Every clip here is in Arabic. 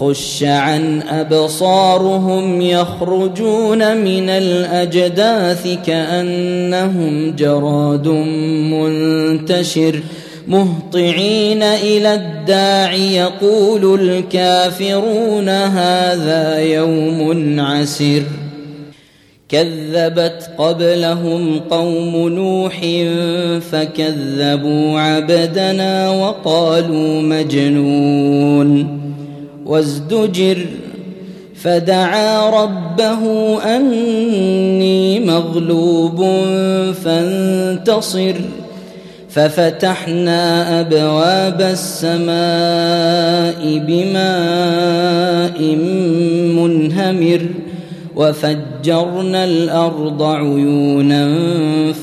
خش عن أبصارهم يخرجون من الأجداث كأنهم جراد منتشر. مهطعين إلى الداع يقول الكافرون هذا يوم عسر. كذبت قبلهم قوم نوح فكذبوا عبدنا وقالوا مجنون. وازدجر فدعا ربه أني مغلوب فانتصر ففتحنا أبواب السماء بماء منهمر وفجرنا الأرض عيونا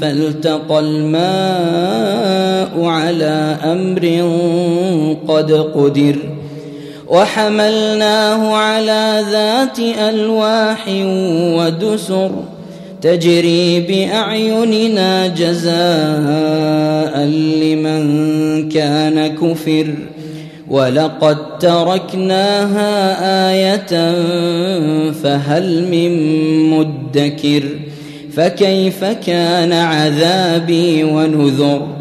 فالتقى الماء على أمر قد قدر وحملناه على ذات ألواح ودسر تجري بأعيننا جزاء لمن كان كفر ولقد تركناها آية فهل من مدكر فكيف كان عذابي ونذر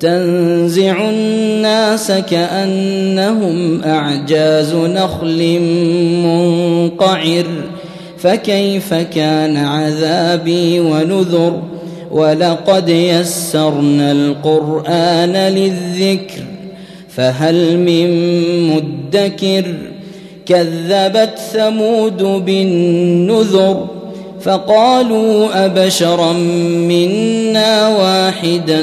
تنزع الناس كأنهم أعجاز نخل منقعر فكيف كان عذابي ونذر ولقد يسرنا القرآن للذكر فهل من مدكر كذبت ثمود بالنذر فقالوا أبشرا منا واحدا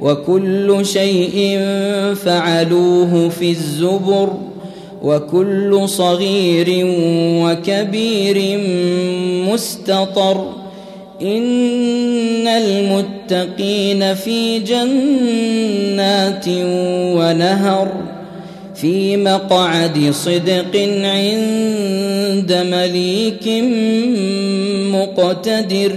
وكل شيء فعلوه في الزبر وكل صغير وكبير مستطر إن المتقين في جنات ونهر في مقعد صدق عند مليك مقتدر